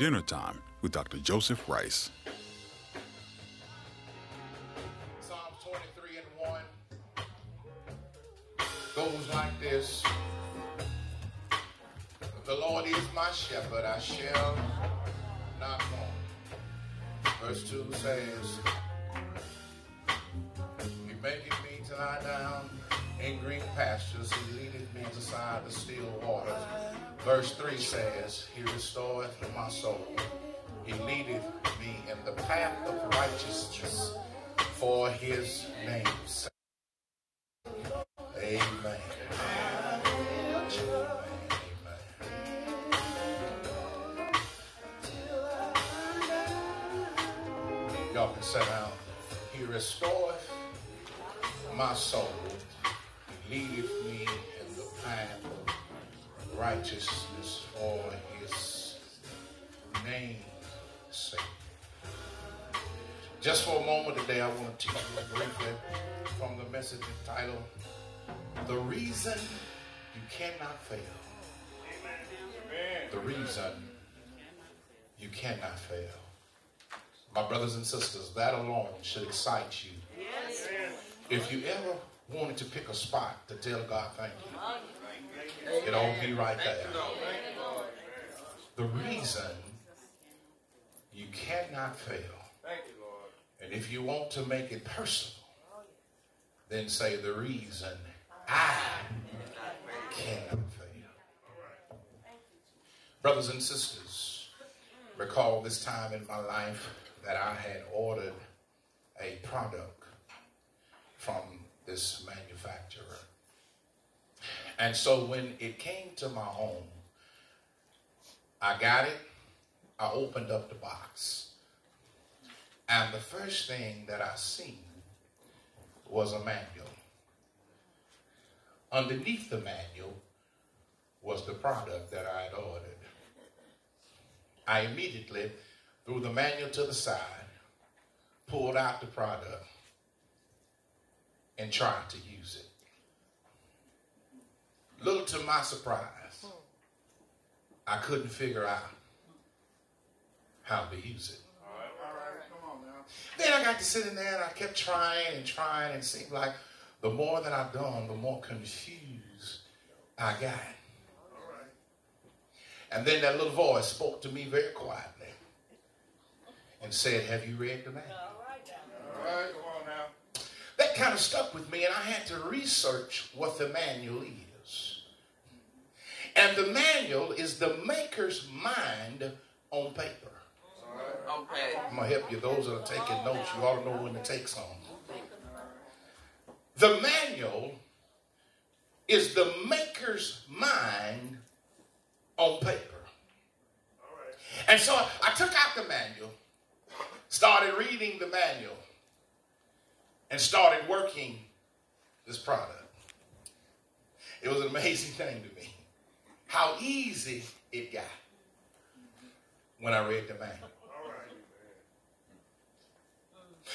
Dinner Time with Dr. Joseph Rice. Psalms 23 and 1 goes like this The Lord is my shepherd, I shall not want. Verse 2 says, He maketh me to lie down in green pastures, He leadeth me beside the still waters. Verse 3 says, He restoreth my soul. He leadeth me in the path of righteousness for his name's sake. Amen. Amen. Y'all can sit down. He restoreth my soul. He leadeth me in the path righteousness for his name's sake. Just for a moment today, I want to teach you briefly from the message entitled, The Reason You Cannot Fail. The Reason You Cannot Fail. My brothers and sisters, that alone should excite you. If you ever wanted to pick a spot to tell God thank you, it all be right there. The reason you cannot fail. And if you want to make it personal, then say the reason I cannot fail. Brothers and sisters, recall this time in my life that I had ordered a product from this manufacturer. And so when it came to my home, I got it, I opened up the box. And the first thing that I seen was a manual. Underneath the manual was the product that I had ordered. I immediately threw the manual to the side, pulled out the product, and tried to use it. Little to my surprise, I couldn't figure out how to use it. Then I got to sitting there and I kept trying and trying and seemed like the more that I've done, the more confused I got. And then that little voice spoke to me very quietly and said, Have you read the manual? All right, come on now. That kind of stuck with me and I had to research what the manual is. And the manual is the maker's mind on paper. Okay. I'm gonna help you. Those that are taking notes, you ought to know when to take some. The manual is the maker's mind on paper. And so I took out the manual, started reading the manual, and started working this product. It was an amazing thing to me how easy it got when I read the manual.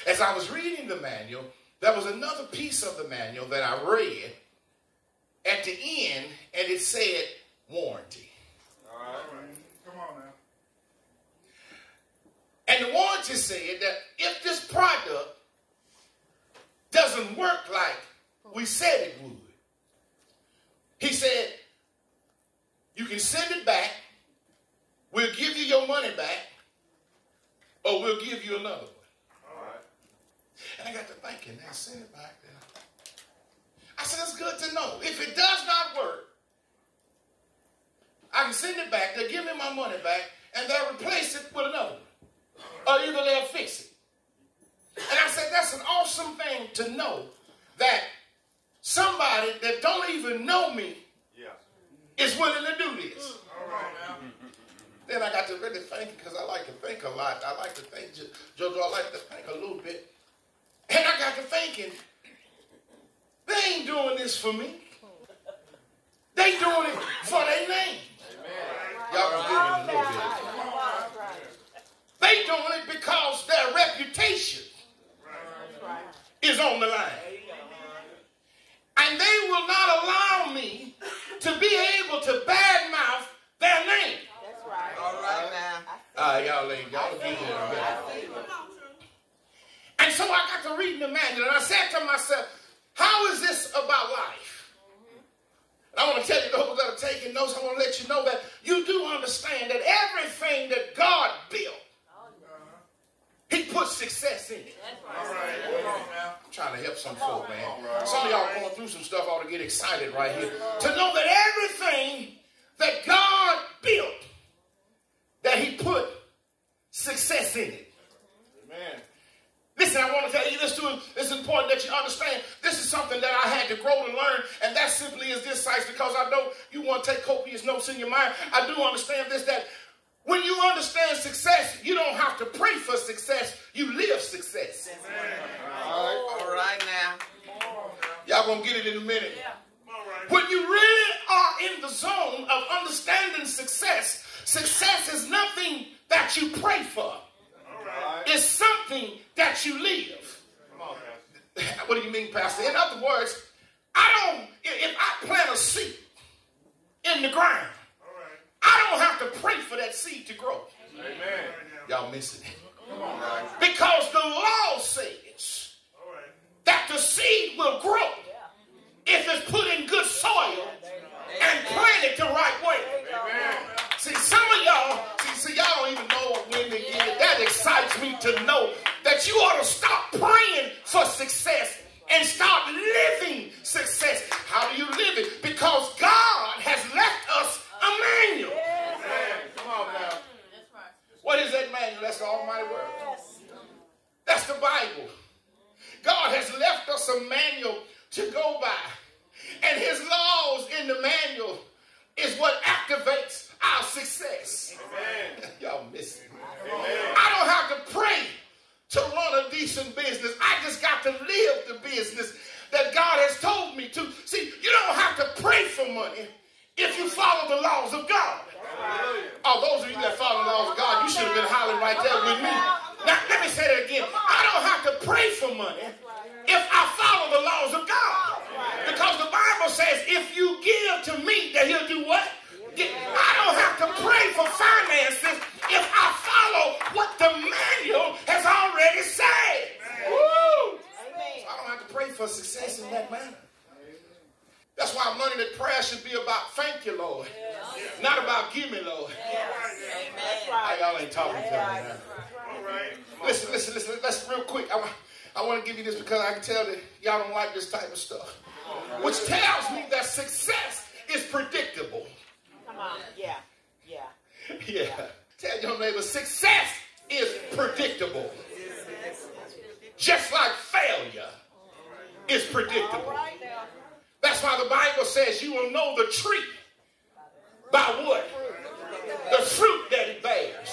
As I was reading the manual, there was another piece of the manual that I read at the end, and it said warranty. All right. Come on now. And the warranty said that if this product doesn't work like we said it would, he said, you can send it back, we'll give you your money back, or we'll give you another one. All right. And I got to thinking, I send it back there. I said, it's good to know. If it does not work, I can send it back, they'll give me my money back, and they'll replace it with another one. Or either they'll fix it. And I said, that's an awesome thing to know that somebody that don't even know me Yeah. Is willing to do this. Mm. All right now. Mm-hmm. Then I got to really think because I like to think a lot. I like to think, Jo- Jojo, I like to think a little bit. And I got to thinking, they ain't doing this for me. They doing it for their name. Y'all can give me a little bit. They doing it because their reputation is on the line. And they will not allow me to be able to badmouth their name. That's right. All right now. y'all ain't. Y'all will get there in a minute. And so I got to reading the manual, and I said to myself, how is this about life? And I want to tell you, those that are taking notes, I want to let you know that you do understand that everything that God built, oh, He put success in it. All right. Come on now. I'm trying to help some folk, man. Some of y'all going through some stuff ought to get excited right here. To know that everything that God built, that He put success in it. Amen. Listen, I want to tell you this too. It's important that you understand this is something that I had to grow to learn, and that simply is this, size because I know you want to take copious notes in your mind. I do understand this that when you understand success, you don't have to pray for success, you live success. All right now. Y'all gonna get it in a minute. All right. When you really are in the zone of understanding success, success is nothing that you pray for. All right. It's something that you live. On. What do you mean, Pastor? In other words, I don't, if if I plant a seed in the ground, All right. I don't have to pray for that seed to grow. Amen. Y'all missing it. Come on. Because the law says that the seed will grow if it's put in good soil and planted the right way. Amen. See, some of y'all, see, see, y'all don't even know when to get it. That excites me to know that you ought to stop if you follow the laws of God. Oh, those of you that follow the laws of God, you should have been hollering right there with me. Now, let me say that again. I don't have to pray for money if I follow the laws of God. Because the Bible says if you give to me, that he'll do what? I don't have to pray for finances if I follow what the manual has already said. Woo! So I don't have to pray for success in that manner. That's why I'm learning that prayer should be about thank you, Lord. Not about give me, Lord. Hey, y'all ain't talking to me now. All right. Listen, listen, listen. Let's real quick. I, wa- I want to give you this because I can tell that y'all don't like this type of stuff. Which tells me that success is predictable. Come on. Yeah. Yeah. Yeah. Tell your neighbor, success is predictable. Just like failure is predictable. That's why the Bible says you will know the tree by what? The fruit that it bears.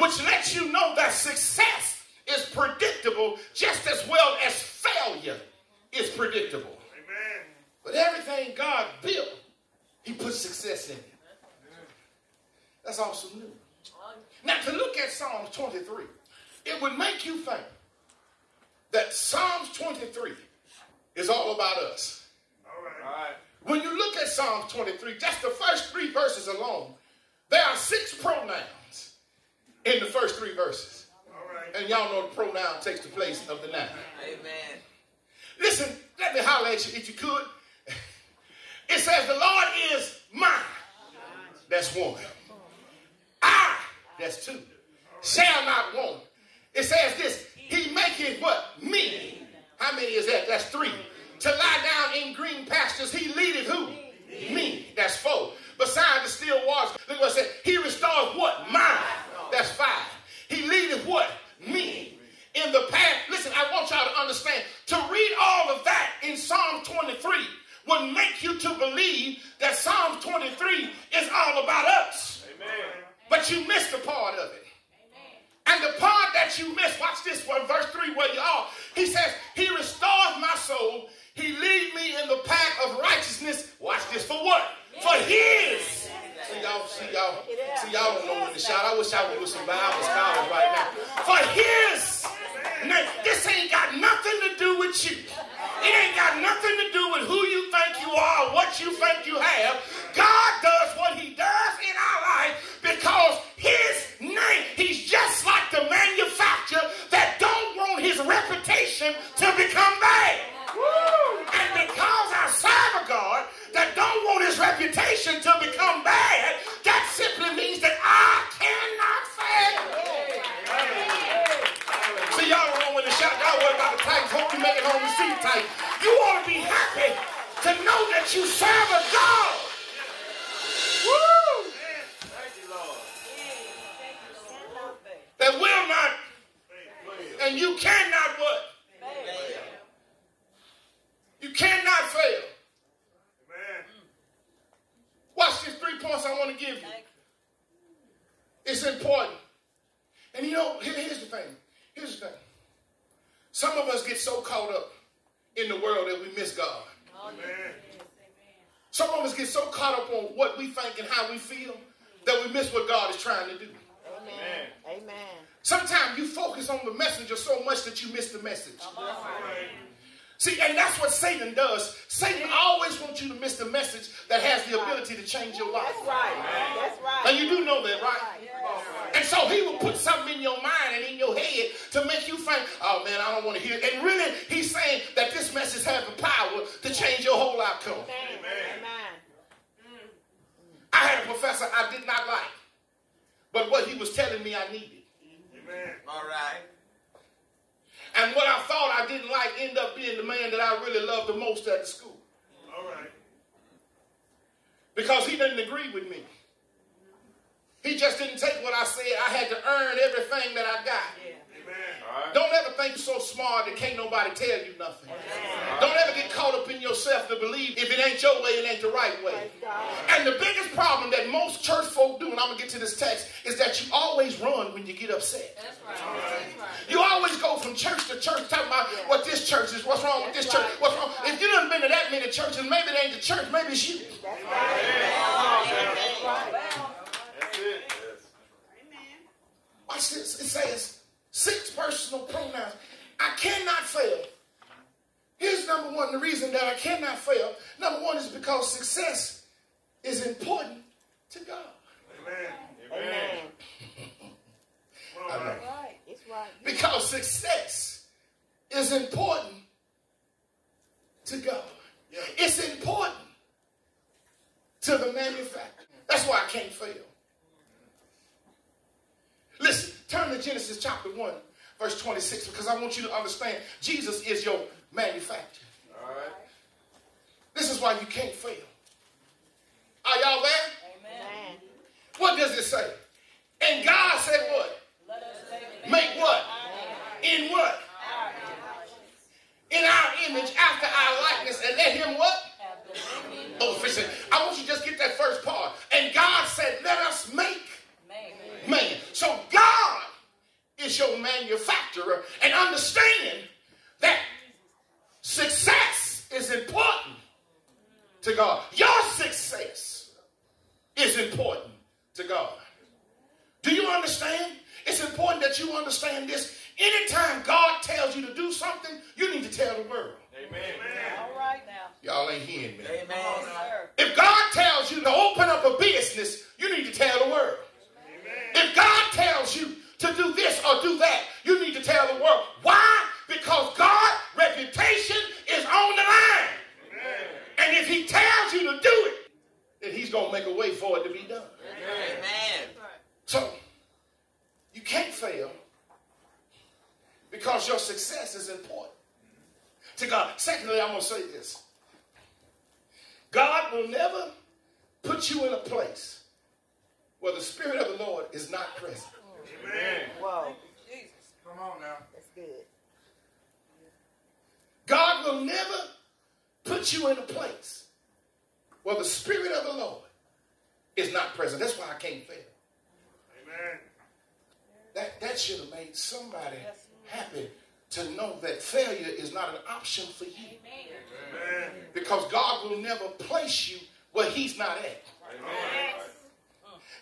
Which lets you know that success is predictable just as well as failure is predictable. But everything God built, He put success in it. That's also new. Now, to look at Psalms 23, it would make you think that Psalms 23 is all about us. All right. All right. When you look at Psalm 23, just the first three verses alone, there are six pronouns in the first three verses. All right. And y'all know the pronoun takes the place of the noun. Amen. Listen, let me holler at you if you could. It says, The Lord is mine. That's one. I, that's two. Shall not want. It says this, He maketh what? Me. How many is that? That's three. To lie down in green pastures, He leadeth who? Me. That's four. Beside the still waters, look what it said. He restores what? Mine. That's five. He leadeth what? Me. In the path. Listen, I want y'all to understand. To read all of that in Psalm 23 would make you to believe that Psalm 23 is all about us. Amen. But you missed a part of it. And the part that you missed, watch this one, verse 3 where you are. He says, He restores my soul. He lead me in the path of righteousness. Watch this for what? For his. See y'all, see y'all, see y'all don't know when to shout. I wish I was with some Bible scholars right now. For his. Now, this ain't got nothing to do with you. It ain't got nothing to do with who you think you are, what you think you have. God in the world that we miss God. Some of us get so caught up on what we think and how we feel that we miss what God is trying to do. Amen. Amen. Sometimes you focus on the messenger so much that you miss the message. See, and that's what Satan does. Satan always wants you to miss the message that has the ability to change your life. That's right. That's right. And you do know that, right? Right. And so he will put something in your mind and in your head to make you think, oh man, I don't want to hear it. And really, he's saying that this message has the power to change your whole outcome. Amen. I had a professor I did not like, but what he was telling me I needed. Amen. All right. And what I thought I didn't like ended up being the man that I really loved the most at the school. All right. Because he didn't agree with me. He just didn't take what I said. I had to earn everything that I got. Don't think you're so smart that can't nobody tell you nothing. Don't ever get caught up in yourself to believe if it ain't your way, it ain't the right way. And the biggest problem that most church folk do, and I'm gonna get to this text, is that you always run when you get upset. That's right. That's right. You always go from church to church talking about what this church is, what's wrong with this church, what's wrong. If you done been to that many churches, maybe it ain't the church, maybe it's you. That's right. That's right. Watch this. It says six personal pronouns. I cannot fail. Here's number one. The reason that I cannot fail. Number one is because success is important to God. Amen. I know. Right. It's right. Because success is important to God. It's important to the manufacturer. That's why I can't fail. Listen, turn to Genesis chapter 1, verse 26, because I want you to understand Jesus is your manufacturer. All right. This is why you can't fail. Are y'all there? Amen. What does it say? And God said what? Make what? In what? In our image, after our likeness, and let him what? Oh, listen, I want you to just get that first part. And God said, let us make man. So God is your manufacturer, and understand that success is important to God. Your success is important to God. Do you understand? It's important that you understand this. Anytime God tells you to do something, you need to tell the world. Amen. All right now. Y'all ain't hearing me. Amen. If God tells you to open up a business, you need to tell the world. If God tells you to do this or do that, you need to tell the world. Why? Because God's reputation is on the line. And if He tells you to do it, then He's going to make a way for it to be done. Amen. So, you can't fail because your success is important to God. Secondly, I'm going to say this God will never put you in a place where the Spirit of the Lord is not present. Whoa. Come on now. That's good. God will never put you in a place where the Spirit of the Lord is not present. That's why I can't fail. Amen. That, that should have made somebody happy to know that failure is not an option for you. Amen. Because God will never place you where He's not at.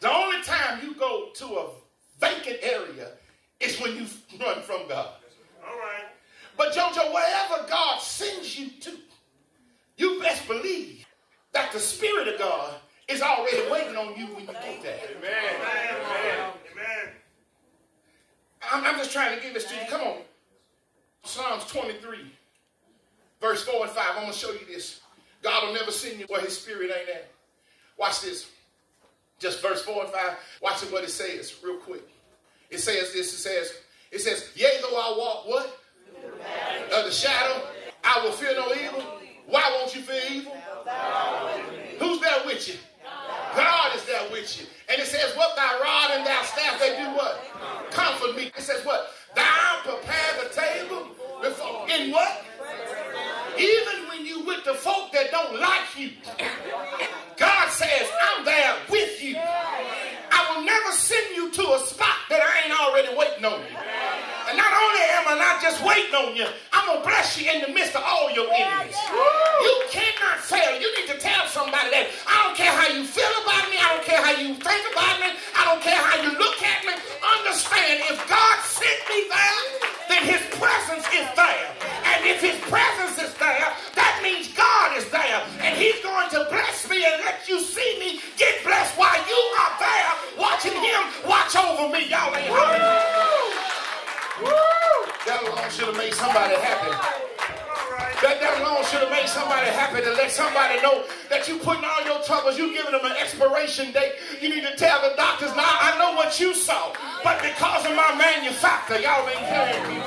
The only time you go to a vacant area is when you run from God. All right. But Jojo, wherever God sends you to, you best believe that the Spirit of God is already waiting on you when you get there. Amen. Amen. Amen. I'm, I'm just trying to give this to you. Come on. Psalms 23, verse 4 and 5. I'm going to show you this. God will never send you where his spirit ain't at. Watch this. Just verse 4 and 5. Watch what it says real quick. It says this. It says, it says, Yea, though I walk what? Of the shadow, I will fear no evil. Why won't you fear evil? Who's there with you? God is there with you. And it says, What thy rod and thy staff, they do what? Comfort me. It says, What? Thou prepare the table before. In what? Even when you with the folk that don't like you. God says, I'm there with you. I will never send you to a spot that I ain't already waiting on you. And not only am I not just waiting on you, I'm going to bless you in the midst of all your enemies. You cannot fail. You need to tell somebody that I don't care how you feel about me. I don't care how you think about me. I don't care how you look at me. Understand, if God sent me there, then his presence is there. And if his presence is there, that means God is there. And he's going to bless me and let you see me get blessed while you are there watching him watch over me. Y'all ain't hollering. That alone should have made somebody happy. That, that alone should have made somebody happy to let somebody know that you putting all your troubles, you giving them an expiration date. You need to tell the doctors, now I know what you saw, but because of my manufacturer, y'all ain't hearing me.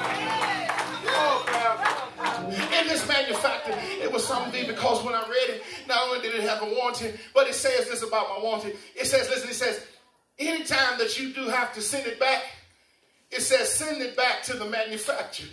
In this manufacturer, it was something because when I read it, not only did it have a warranty, but it says this about my warranty. It says, listen, it says, anytime that you do have to send it back, it says send it back to the manufacturer.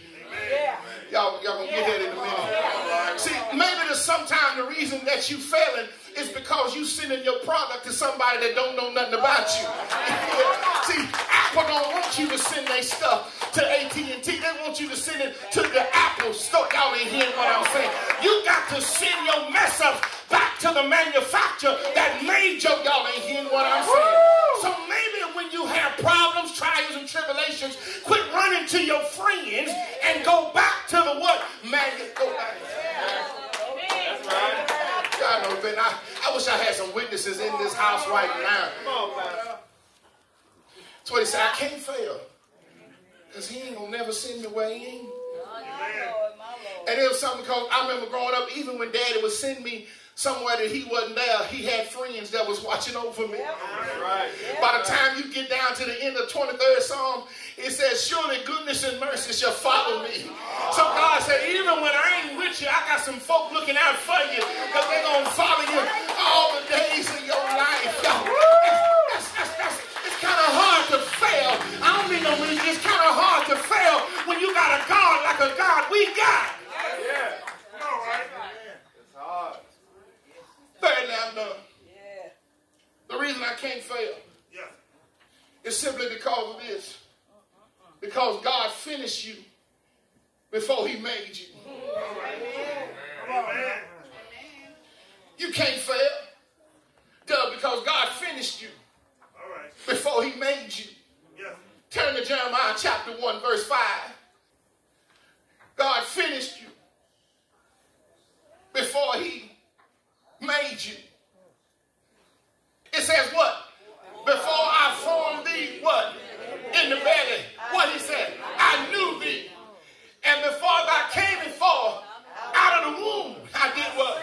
Yeah. Y'all, y'all gonna get that in a minute. See, maybe there's sometime the reason that you failing is because you sending your product to somebody that don't know nothing about you. See, Apple don't want you to send their stuff to AT&T. They want you to send it to the Apple store. Y'all ain't hearing what I'm saying. You got to send your mess ups back to the manufacturer that made you. Y'all ain't hearing what I'm saying. So maybe when you have problems, trials, and tribulations, quit running to your friends and go back to the what? Man, go back. God knows, man. I, I wish I had some witnesses in this house right now. That's what he said. I can't fail. Because he ain't going to never send me where he ain't. And it was something because I remember growing up, even when daddy would send me somewhere that he wasn't there, he had friends that was watching over me. Right. By the time you get down to the end of 23rd Psalm, it says, Surely goodness and mercy shall follow me. So God said, Even when I ain't with you, I got some folk looking out for you because they're going to follow you all the days of your life. That's, that's, that's, it's kind of hard to fail. I don't mean no reason. It's kind of hard to fail when you got a God like a God we got. Yeah. All right. It's hard. Thirdly, I'm done. Yeah. The reason I can't fail Yeah. is simply because of this. Because God finished you before he made you. Amen. You can't fail. Duh, because God finished you All right. before he made you. Yeah. Turn to Jeremiah chapter 1, verse 5. God finished you before he made you. It says what? Before I formed thee, what? In the belly. What he said? I knew thee. And before thou came before, out of the womb, I did what?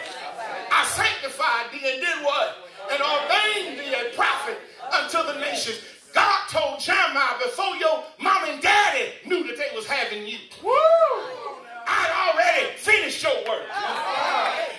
I sanctified thee and did what? And ordained thee a prophet unto the nations. God told Jeremiah before your mom and daddy knew that they was having you. I'd already finished your work.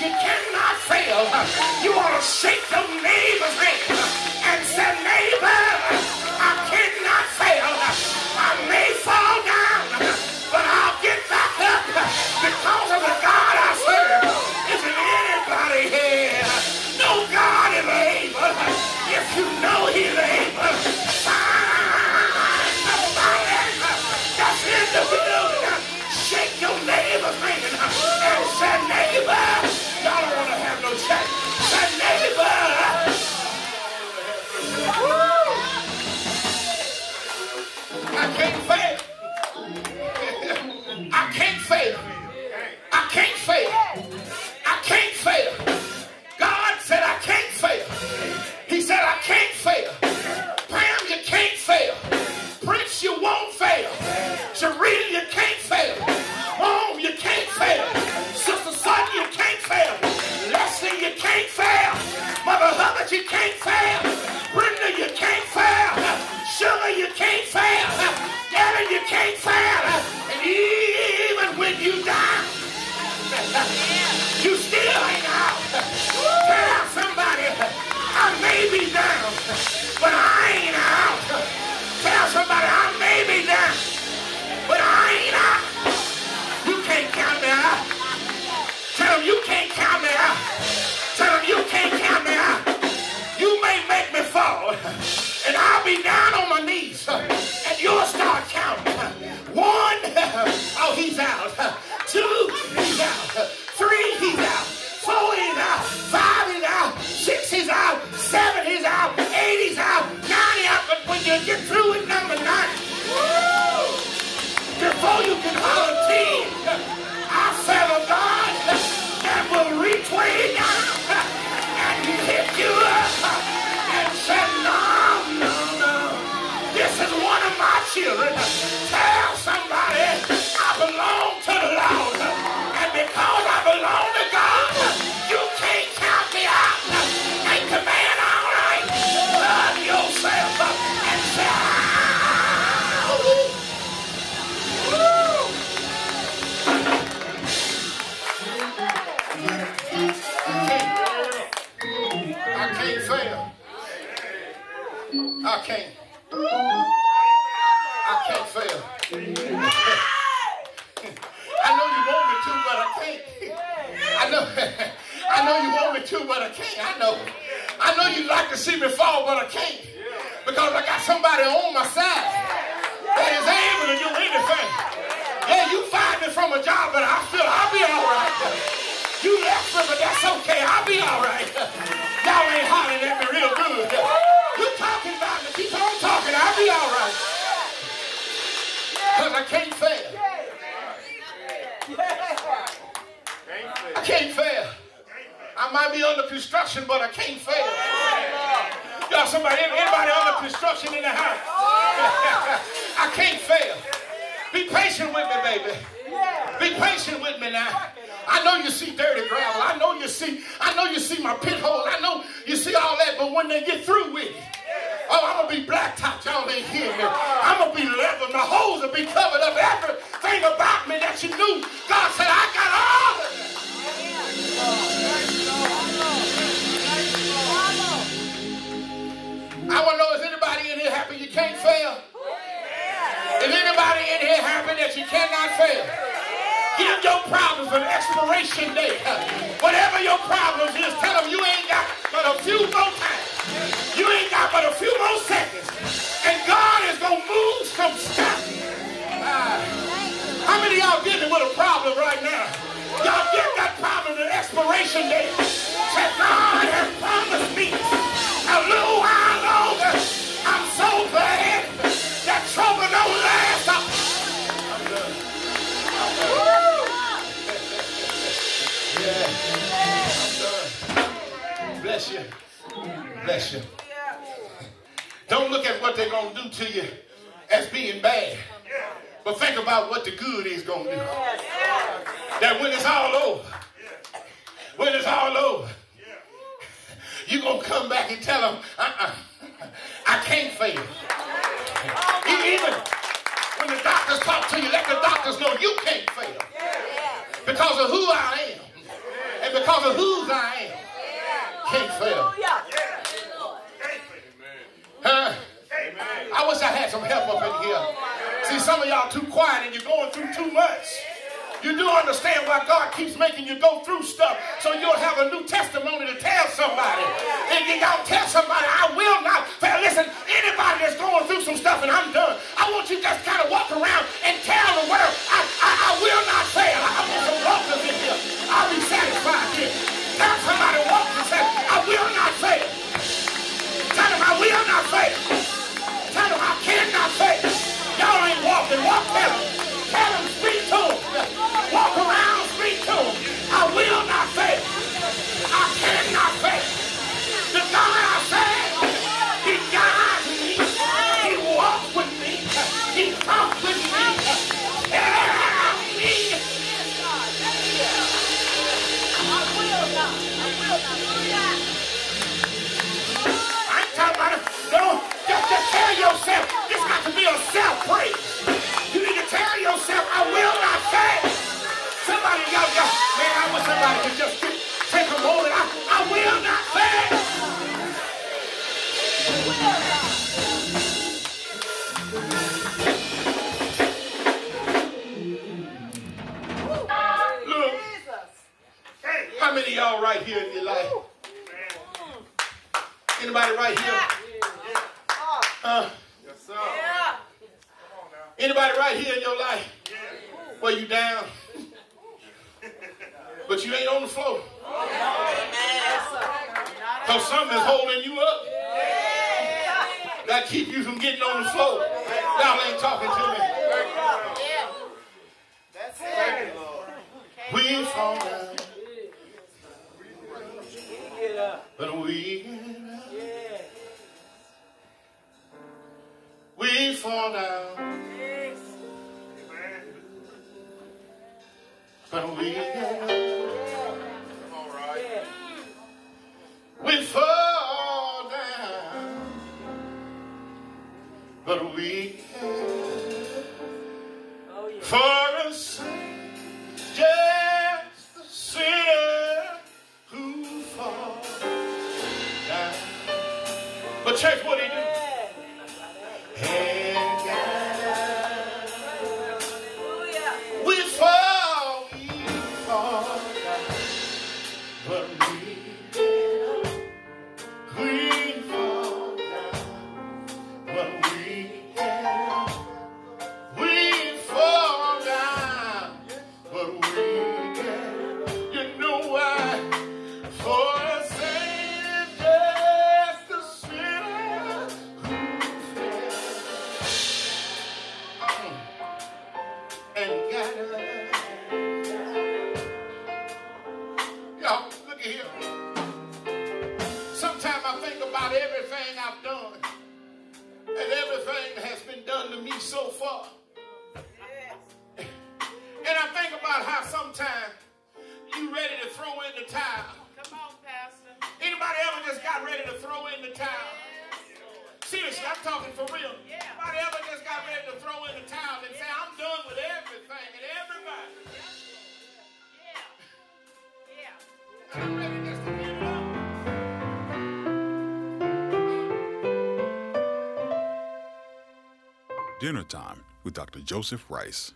You cannot fail? You want to shake your neighbor's hand and say, neighbor, I cannot fail. I may fall down, but I'll get back up because of the God I serve. Isn't anybody here? No God is able. If you know He's able, find somebody that's in the building. Shake your neighbor's hand and say, neighbor, no chat. Say, neighbor. I can't fail. I can't I know. I know you like to see me fall, but I can't. Because I got somebody on my side that is able to do anything. Yeah, you fired me from a job, but I feel I'll be all right. You left me, but that's okay. I'll be all right. Y'all ain't hollering at me real good. You talking about me. Keep on talking. I'll be all right. Because I can't fail. I can't fail. I might be under construction, but I can't fail. Y'all, somebody, anybody under construction in the house? I can't fail. Be patient with me, baby. Be patient with me now. I know you see dirty gravel. I know you see, I know you see my pit hole. I know you see all that, but when they get through with it, oh, I'm gonna be blacktop. Y'all ain't hear me. I'm gonna be level. My holes will be covered up. Everything about me that you knew, God said, I got can't fail? Is anybody in here happy that you cannot fail? Give your problems an expiration date. Whatever your problems is, tell them you ain't got but a few more times. You ain't got but a few more seconds. And God is going to move some stuff. How many y'all dealing with a problem right now? Y'all give that problem an expiration date. Say, God has promised me a little while do to you as being bad. But think about what the good is going to do. That when it's all over, when it's all over, you're going to come back and tell them, uh-uh, I can't fail. Even when the doctors talk to you, let the doctors know you can't fail. Because of who I am and because of whose I am, can't fail. Huh? I wish I had some help up in here. See, some of y'all too quiet and you're going through too much. You do understand why God keeps making you go through stuff so you'll have a new testimony fall down. Yes. But we Dinner Time with Dr. Joseph Rice.